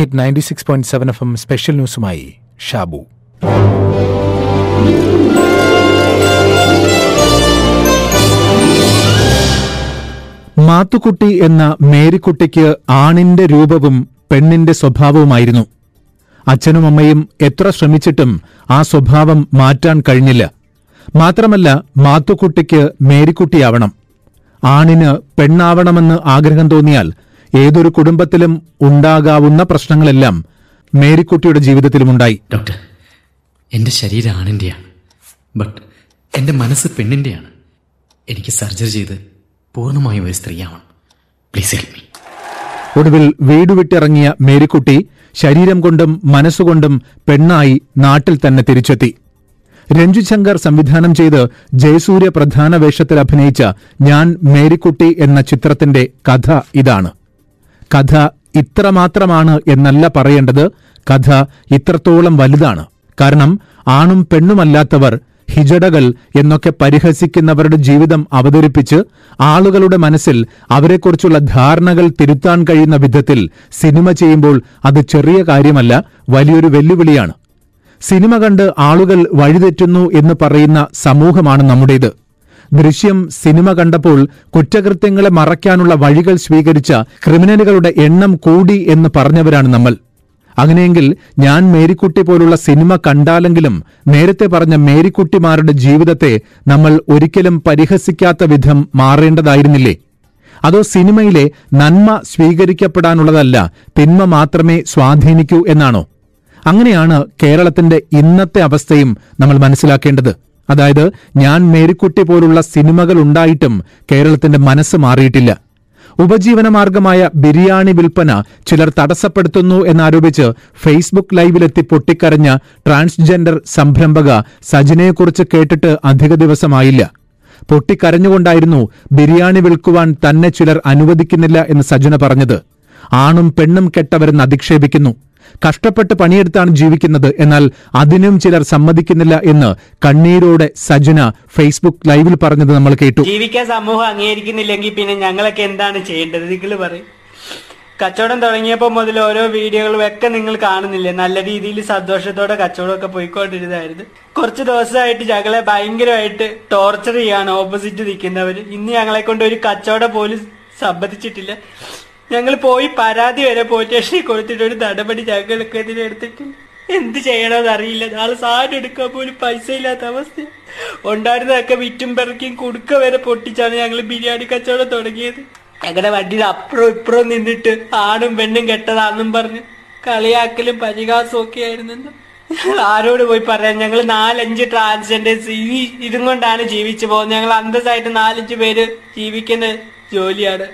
Hit ninety six point seven FM M special ന്യൂസുമായി ഷാബു. മാത്തുക്കുട്ടി എന്ന മേരിക്കുട്ടിക്ക് ആണിന്റെ രൂപവും പെണ്ണിന്റെ സ്വഭാവവുമായിരുന്നു. അച്ഛനും അമ്മയും എത്ര ശ്രമിച്ചിട്ടും ആ സ്വഭാവം മാറ്റാൻ കഴിഞ്ഞില്ല. മാത്രമല്ല മാത്തുക്കുട്ടിക്ക് മേരിക്കുട്ടിയാവണം. ആണിന് പെണ്ണാവണമെന്ന് ആഗ്രഹം തോന്നിയാൽ ഏതൊരു കുടുംബത്തിലും ഉണ്ടാകാവുന്ന പ്രശ്നങ്ങളെല്ലാം മേരിക്കുട്ടിയുടെ ജീവിതത്തിലും ഉണ്ടായി ഡോക്ടർ എന്റെ ശരീരം ആണിന്റെയാണ് ബട്ട് എന്റെ മനസ്സ് പെണ്ണിന്റെയാണ് എനിക്ക് സർജറി ചെയ്ത് പൂർണമായും ഒരു സ്ത്രീയാവണം. Please help me. ഒടുവിൽ വീട് വിട്ടിറങ്ങിയ മേരിക്കുട്ടി ശരീരം കൊണ്ടും മനസ്സുകൊണ്ടും പെണ്ണായി നാട്ടിൽ തന്നെ തിരിച്ചെത്തി. രഞ്ജു ശങ്കർ സംവിധാനം ചെയ്ത് ജയസൂര്യ പ്രധാന വേഷത്തിൽ അഭിനയിച്ച ഞാൻ മേരിക്കുട്ടി എന്ന ചിത്രത്തിന്റെ കഥ ഇതാണ്. കഥ ഇത്രമാത്രമാണ് എന്നല്ല പറയേണ്ടത്. കഥ ഇത്രത്തോളം വലുതാണ്. കാരണം ആണും പെണ്ണുമല്ലാത്തവർ ഹിജടകൾ എന്നൊക്കെ പരിഹസിക്കുന്നവരുടെ ജീവിതം അവതരിപ്പിച്ച് ആളുകളുടെ മനസ്സിൽ അവരെക്കുറിച്ചുള്ള ധാരണകൾ തിരുത്താൻ കഴിയുന്ന വിധത്തിൽ സിനിമ ചെയ്യുമ്പോൾ അത് ചെറിയ കാര്യമല്ല വലിയൊരു വെല്ലുവിളിയാണ്. സിനിമ കണ്ട് ആളുകൾ വഴിതെറ്റുന്നു എന്ന് പറയുന്ന സമൂഹമാണ് നമ്മുടേത്. ദൃശ്യം സിനിമ കണ്ടപ്പോൾ കുറ്റകൃത്യങ്ങളെ മറയ്ക്കാനുള്ള വഴികൾ സ്വീകരിച്ച ക്രിമിനലുകളുടെ എണ്ണം കൂടി എന്ന് പറഞ്ഞവരാണ് നമ്മൾ. അങ്ങനെയെങ്കിൽ ഞാൻ മേരിക്കുട്ടി പോലുള്ള സിനിമ കണ്ടാലെങ്കിലും നേരത്തെ പറഞ്ഞ മേരിക്കുട്ടിമാരുടെ ജീവിതത്തെ നമ്മൾ ഒരിക്കലും പരിഹസിക്കാത്ത വിധം മാറേണ്ടതായിരുന്നില്ലേ? അതോ സിനിമയിലെ നന്മ സ്വീകരിക്കപ്പെടാനുള്ളതല്ല തിന്മ മാത്രമേ സ്വാധീനിക്കൂ എന്നാണോ? അങ്ങനെയാണ് കേരളത്തിന്റെ ഇന്നത്തെ അവസ്ഥയും നമ്മൾ മനസ്സിലാക്കേണ്ടത്. അതായത് ഞാൻ മേരിക്കുട്ടി പോലുള്ള സിനിമകൾ ഉണ്ടായിട്ടും കേരളത്തിന്റെ മനസ്സ് മാറിയിട്ടില്ല. ഉപജീവനമാർഗമായ ബിരിയാണി വിൽപ്പന ചിലർ തടസ്സപ്പെടുത്തുന്നു എന്നാരോപിച്ച് ഫേസ്ബുക്ക് ലൈവിലെത്തി പൊട്ടിക്കരഞ്ഞ ട്രാൻസ്ജെൻഡർ സംരംഭക സജിനയെക്കുറിച്ച് കേട്ടിട്ട് അധിക ദിവസമായില്ല. പൊട്ടിക്കരഞ്ഞുകൊണ്ടായിരുന്നു ബിരിയാണി വിൽക്കുവാൻ തന്നെ ചിലർ അനുവദിക്കുന്നില്ല എന്ന് സജന പറഞ്ഞത്. ആണും പെണ്ണും കെട്ടവരെന്ന് അധിക്ഷേപിക്കുന്നു. കഷ്ടപ്പെട്ട് പണിയെടുത്താണ് ജീവിക്കുന്നത്. എന്നാൽ അതിനും ചിലർ സമ്മതിക്കുന്നില്ല എന്ന് കണ്ണീരോടെ സജന ഫേസ്ബുക്ക് ലൈവിൽ പറഞ്ഞത് നമ്മൾ കേട്ടു. ജീവിക്കാൻ സമൂഹം അംഗീകരിക്കുന്നില്ലെങ്കിൽ പിന്നെ ഞങ്ങളൊക്കെ എന്താണ് ചെയ്യേണ്ടത്? നിങ്ങൾ പറയും. കച്ചവടം തുടങ്ങിയപ്പോൾ മുതൽ ഓരോ വീഡിയോകളും ഒക്കെ നിങ്ങൾ കാണുന്നില്ലേ? നല്ല രീതിയിൽ സന്തോഷത്തോടെ കച്ചവടമൊക്കെ പോയിക്കൊണ്ടിരുന്നതായിരുന്നു. കുറച്ച് ദിവസമായിട്ട് ഞങ്ങളെ ഭയങ്കരമായിട്ട് ടോർച്ചർ ചെയ്യാണ്. ഓപ്പോസിറ്റ് നിൽക്കുന്നവർ ഇന്ന് ഞങ്ങളെ കൊണ്ട് ഒരു കച്ചവടം പോലും സമ്മതിച്ചിട്ടില്ല ഞങ്ങൾ പോയി പരാതി വരെ പോലീസ് സ്റ്റേഷനിൽ കൊടുത്തിട്ട് ഒരു നടപടി ഞങ്ങൾക്ക് എതിരെ എടുത്തിട്ടില്ല എന്ത് ചെയ്യണമെന്ന് അറിയില്ല. നാളെ സാധനം എടുക്കാൻ പോലും പൈസ ഇല്ലാത്ത അവസ്ഥ. ഉണ്ടായിരുന്നതൊക്കെ വിറ്റും പെറുക്കിയും കുടുക്ക വരെ പൊട്ടിച്ചാണ് ഞങ്ങൾ ബിരിയാണി കച്ചവടം തുടങ്ങിയത്. ഞങ്ങളുടെ വണ്ടിയിൽ അപ്പുറം ഇപ്പുറം നിന്നിട്ട് ആണും പെണ്ണും കെട്ടതാന്നും പറഞ്ഞ് കളിയാക്കലും പരിഹാസവും ഒക്കെ ആയിരുന്നു ആരോട് പോയി പറയാൻ? ഞങ്ങൾ നാലഞ്ച് ട്രാൻസ്ജെൻഡേഴ്സ് ഈ ഇതും കൊണ്ടാണ് ജീവിച്ചു പോകുന്നത്. ഞങ്ങൾ അന്തസ്സായിട്ട് നാലഞ്ച് പേര് ജീവിക്കുന്ന ജോലിയാണ്.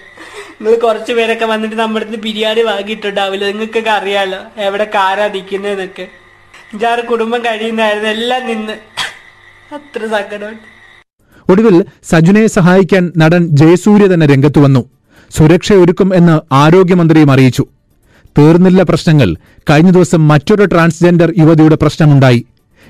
നിങ്ങൾ കുറച്ചു പേരൊക്കെ വന്നിട്ട് നമ്മുടെ അടുത്ത് ബിരിയാണി വാങ്ങിയിട്ടുണ്ടാവില്ല നിങ്ങൾക്കൊക്കെ അറിയാലോ എവിടെ കാരാ നിൽക്കുന്നതെന്നൊക്കെ അഞ്ചാറ് കുടുംബം കഴിയുന്നതായിരുന്നു. എല്ലാം നിന്ന്. അത്ര സങ്കടമുണ്ട്. ഒടുവിൽ സജുനെ സഹായിക്കാൻ നടൻ ജയസൂര്യ തന്നെ രംഗത്തു വന്നു. സുരക്ഷയൊരുക്കും എന്ന് ആരോഗ്യമന്ത്രിയും അറിയിച്ചു. തീർന്നില്ല പ്രശ്നങ്ങൾ. കഴിഞ്ഞ ദിവസം മറ്റൊരു ട്രാൻസ്ജെൻഡർ യുവതിയുടെ പ്രശ്നമുണ്ടായി.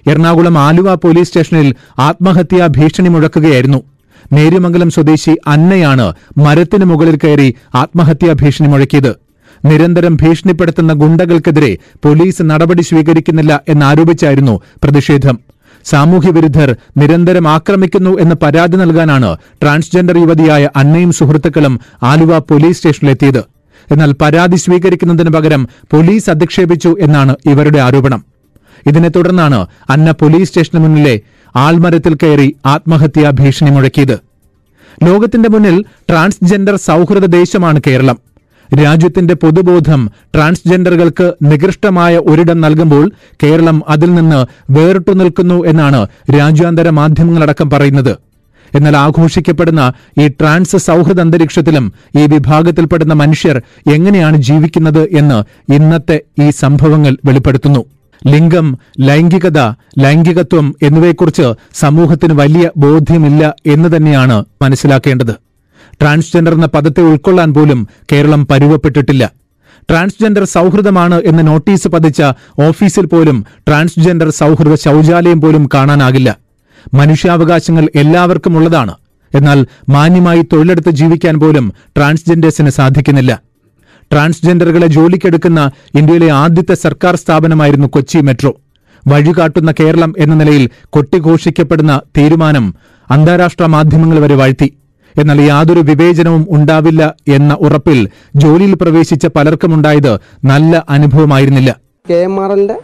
എറണാകുളം ആലുവ പോലീസ് സ്റ്റേഷനിൽ ആത്മഹത്യാ ഭീഷണി മുഴക്കുകയായിരുന്നു. നേര്യമംഗലം സ്വദേശി അന്നയാണ് മരത്തിന് മുകളിൽ കയറി ആത്മഹത്യാ ഭീഷണി മുഴക്കിയത്. നിരന്തരം ഭീഷണിപ്പെടുത്തുന്ന ഗുണ്ടകൾക്കെതിരെ പോലീസ് നടപടി സ്വീകരിക്കുന്നില്ല എന്നാരോപിച്ചായിരുന്നു പ്രതിഷേധം. സാമൂഹ്യ വിരുദ്ധർ നിരന്തരം ആക്രമിക്കുന്നു എന്ന് പരാതി നൽകാനാണ് ട്രാൻസ്ജെൻഡർ യുവതിയായ അന്നയും സുഹൃത്തുക്കളും ആലുവ പോലീസ് സ്റ്റേഷനിലെത്തിയത്. എന്നാൽ പരാതി സ്വീകരിക്കുന്നതിന് പകരം പോലീസ് അധിക്ഷേപിച്ചു എന്നാണ് ഇവരുടെ ആരോപണം. ഇതിനെ തുടർന്നാണ് അന്ന പോലീസ് സ്റ്റേഷന് മുന്നിലെ ആൾമരത്തിൽ കയറി ആത്മഹത്യാ ഭീഷണി മുഴക്കിയത്. ലോകത്തിന്റെ മുന്നിൽ ട്രാൻസ്ജെൻഡർ സൗഹൃദ ദേശമാണ് കേരളം. രാജ്യത്തിന്റെ പൊതുബോധം ട്രാൻസ്ജെൻഡറുകൾക്ക് നികൃഷ്ടമായ ഒരിടം നൽകുമ്പോൾ കേരളം അതിൽ നിന്ന് വേറിട്ടു നിൽക്കുന്നു എന്നാണ് രാജ്യാന്തര മാധ്യമങ്ങളടക്കം പറയുന്നത്. എന്നാൽ ആഘോഷിക്കപ്പെടുന്ന ഈ ട്രാൻസ് സൗഹൃദ അന്തരീക്ഷത്തിലും ഈ വിഭാഗത്തിൽപ്പെടുന്ന മനുഷ്യർ എങ്ങനെയാണ് ജീവിക്കുന്നത് എന്ന് ഇന്നത്തെ ഈ സംഭവങ്ങൾ വെളിപ്പെടുത്തുന്നു. ലിംഗം ലൈംഗികത ലൈംഗികത്വം എന്നിവയെക്കുറിച്ച് സമൂഹത്തിന് വലിയ ബോധ്യമില്ല എന്ന് തന്നെയാണ് മനസ്സിലാക്കേണ്ടത്. ട്രാൻസ്ജെൻഡർ എന്ന പദത്തെ ഉൾക്കൊള്ളാൻ പോലും കേരളം പരുവപ്പെട്ടിട്ടില്ല. ട്രാൻസ്ജെൻഡർ സൗഹൃദമാണ് എന്ന് നോട്ടീസ് പതിച്ച ഓഫീസിൽ പോലും ട്രാൻസ്ജെൻഡർ സൗഹൃദ ശൌചാലയം പോലും കാണാനാകില്ല. മനുഷ്യാവകാശങ്ങൾ എല്ലാവർക്കും ഉള്ളതാണ്. എന്നാൽ മാന്യമായി തൊഴിലെടുത്ത് ജീവിക്കാൻ പോലും ട്രാൻസ്ജെൻഡേഴ്സിന് സാധിക്കുന്നില്ല. ട്രാൻസ്ജെൻഡറുകളെ ജോലിക്കെടുക്കുന്ന ഇന്ത്യയിലെ ആദ്യത്തെ സർക്കാർ സ്ഥാപനമായിരുന്നു കൊച്ചി മെട്രോ. വഴികാട്ടുന്ന കേരളം എന്ന നിലയിൽ കൊട്ടിഘോഷിക്കപ്പെടുന്ന തീരുമാനം അന്താരാഷ്ട്ര മാധ്യമങ്ങൾ വരെ വാഴ്ത്തി. എന്നാൽ യാതൊരു വിവേചനവും ഉണ്ടാവില്ല എന്ന ഉറപ്പിൽ ജോലിയിൽ പ്രവേശിച്ച പലർക്കുമുണ്ടായത് നല്ല അനുഭവമായിരുന്നില്ല. കെ എം ആർ എല്ലിന്റെ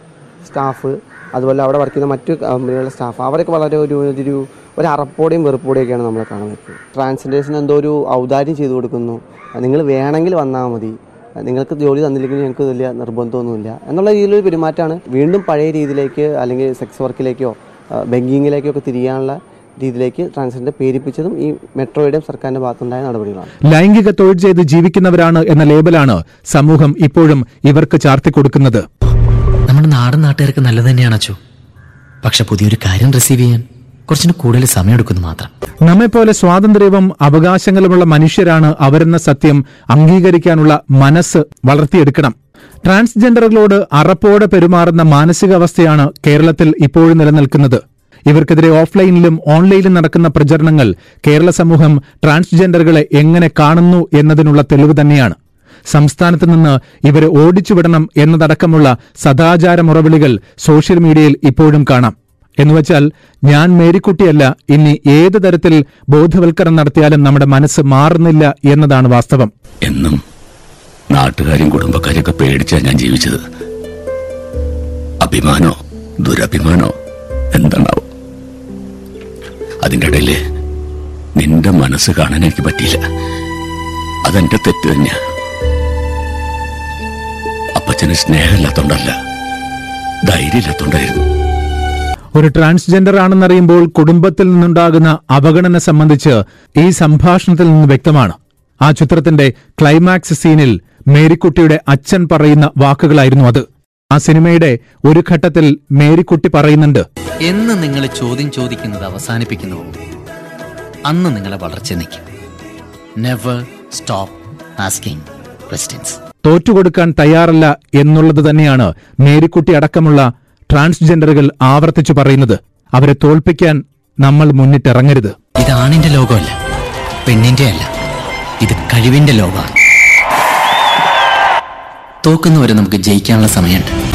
സ്റ്റാഫ് അതുപോലെ അവിടെ വർക്ക് ചെയ്യുന്ന മറ്റു കമ്പനികളുടെ സ്റ്റാഫ് അവരൊക്കെ വളരെ ഒരു ഒരു ഒരു അറപ്പോടെയും വെറുപ്പോടെയൊക്കെയാണ് നമ്മളെ കാണുന്നത്. ട്രാൻസ്ലേഷൻ എന്തോ ഒരു ഔദാര്യം ചെയ്തു കൊടുക്കുന്നു. നിങ്ങൾ വേണമെങ്കിൽ വന്നാൽ മതി. നിങ്ങൾക്ക് ജോലി തന്നില്ലെങ്കിൽ ഞങ്ങൾക്ക് വലിയ നിർബന്ധമൊന്നുമില്ല. എന്നുള്ള രീതിയിലൊരു പെരുമാറ്റമാണ് വീണ്ടും പഴയ രീതിയിലേക്ക് അല്ലെങ്കിൽ സെക്സ് വർക്കിലേക്കോ ബെങ്കിങ്ങിലേക്കോ ഒക്കെ തിരിയാനുള്ള രീതിയിലേക്ക് ട്രാൻസ്ജെൻഡർ പേരിപ്പിച്ചതും ഈ മെട്രോയുടെ സർക്കാരിന്റെ ഭാഗത്തുണ്ടായ നടപടികളാണ്. ലൈംഗിക തൊഴിൽ ചെയ്ത് ജീവിക്കുന്നവരാണ് എന്ന ലേബലാണ് സമൂഹം ഇപ്പോഴും ഇവർക്ക് ചാർത്തിക്കൊടുക്കുന്നത് നമ്മുടെ നാടൻ നാട്ടുകാർക്ക് നല്ലത് തന്നെയാണ് അച്ചു. പക്ഷെ പുതിയൊരു കാര്യം റിസീവ് ചെയ്യാൻ. കുറച്ചിന് കൂടുതൽ സമയമെടുക്കുന്നു മാത്രം. നമ്മെപ്പോലെ സ്വാതന്ത്ര്യവും അവകാശങ്ങളുമുള്ള മനുഷ്യരാണ് അവരെന്ന സത്യം അംഗീകരിക്കാനുള്ള മനസ്സ് വളർത്തിയെടുക്കണം. ട്രാൻസ്ജെൻഡറുകളോട് അറപ്പോടെ പെരുമാറുന്ന മാനസികാവസ്ഥയാണ് കേരളത്തിൽ ഇപ്പോഴും നിലനിൽക്കുന്നത്. ഇവർക്കെതിരെ ഓഫ്ലൈനിലും ഓൺലൈനിലും നടക്കുന്ന പ്രചരണങ്ങൾ കേരള സമൂഹം ട്രാൻസ്ജെൻഡറുകളെ എങ്ങനെ കാണുന്നു എന്നതിനുള്ള തെളിവ് തന്നെയാണ്. സംസ്ഥാനത്ത് നിന്ന് ഇവരെ ഓടിച്ചുവിടണം എന്നതടക്കമുള്ള സദാചാര മുറവിളികൾ സോഷ്യൽ മീഡിയയിൽ ഇപ്പോഴും കാണാം. എന്നുവച്ചാൽ ഞാൻ മേരിക്കുട്ടിയല്ല ഇനി ഏത് തരത്തിൽ ബോധവൽക്കരണം നടത്തിയാലും നമ്മുടെ മനസ്സ് മാറുന്നില്ല എന്നതാണ് വാസ്തവം. എന്നും നാട്ടുകാരും കുടുംബക്കാരൊക്കെ പേടിച്ചാ ഞാൻ ജീവിച്ചത്. അഭിമാനോ ദുരഭിമാനോ എന്താണാവോ? അതിന്റെ ഇടയിൽ നിന്റെ മനസ്സ് കാണാൻ എനിക്ക് പറ്റിയില്ല. അതെന്റെ തെറ്റ് തന്നെയാ. അപ്പച്ചന് സ്നേഹമില്ലാത്തോണ്ടല്ല ധൈര്യമില്ലാത്തോണ്ടായിരുന്നു. ഒരു ട്രാൻസ്ജെൻഡർ ആണെന്നറിയുമ്പോൾ കുടുംബത്തിൽ നിന്നുണ്ടാകുന്ന അവഗണന സംബന്ധിച്ച് ഈ സംഭാഷണത്തിൽ നിന്ന് വ്യക്തമാണ്. ആ ചിത്രത്തിന്റെ ക്ലൈമാക്സ് സീനിൽ മേരിക്കുട്ടിയുടെ അച്ഛൻ പറയുന്ന വാക്കുകളായിരുന്നു അത്. ആ സിനിമയുടെ ഒരു ഘട്ടത്തിൽ മേരിക്കുട്ടി പറയുന്നുണ്ട്. എന്ന് നിങ്ങൾ ചോദ്യം ചോദിക്കുന്നത് അവസാനിപ്പിക്കുന്നു. അന്ന് നിങ്ങളെ വളർച്ച നിൽക്കും നെവർ സ്റ്റോപ്പ് ക്വസ്റ്റ്യൻസ് തോറ്റുകൊടുക്കാൻ തയ്യാറല്ല എന്നുള്ളത് തന്നെയാണ് മേരിക്കുട്ടി അടക്കമുള്ള ട്രാൻസ്ജെൻഡറുകൾ ആവർത്തിച്ചു പറയുന്നത് അവരെ തോൽപ്പിക്കാൻ നമ്മൾ മുന്നിട്ടിറങ്ങരുത്. ഇത് ആണിന്റെ ലോകമല്ല. പെണ്ണിന്റെ അല്ല. ഇത് കഴിവിന്റെ ലോകമാണ്. തോക്കുന്നവരെ നമുക്ക് ജയിക്കാനുള്ള സമയമുണ്ട്.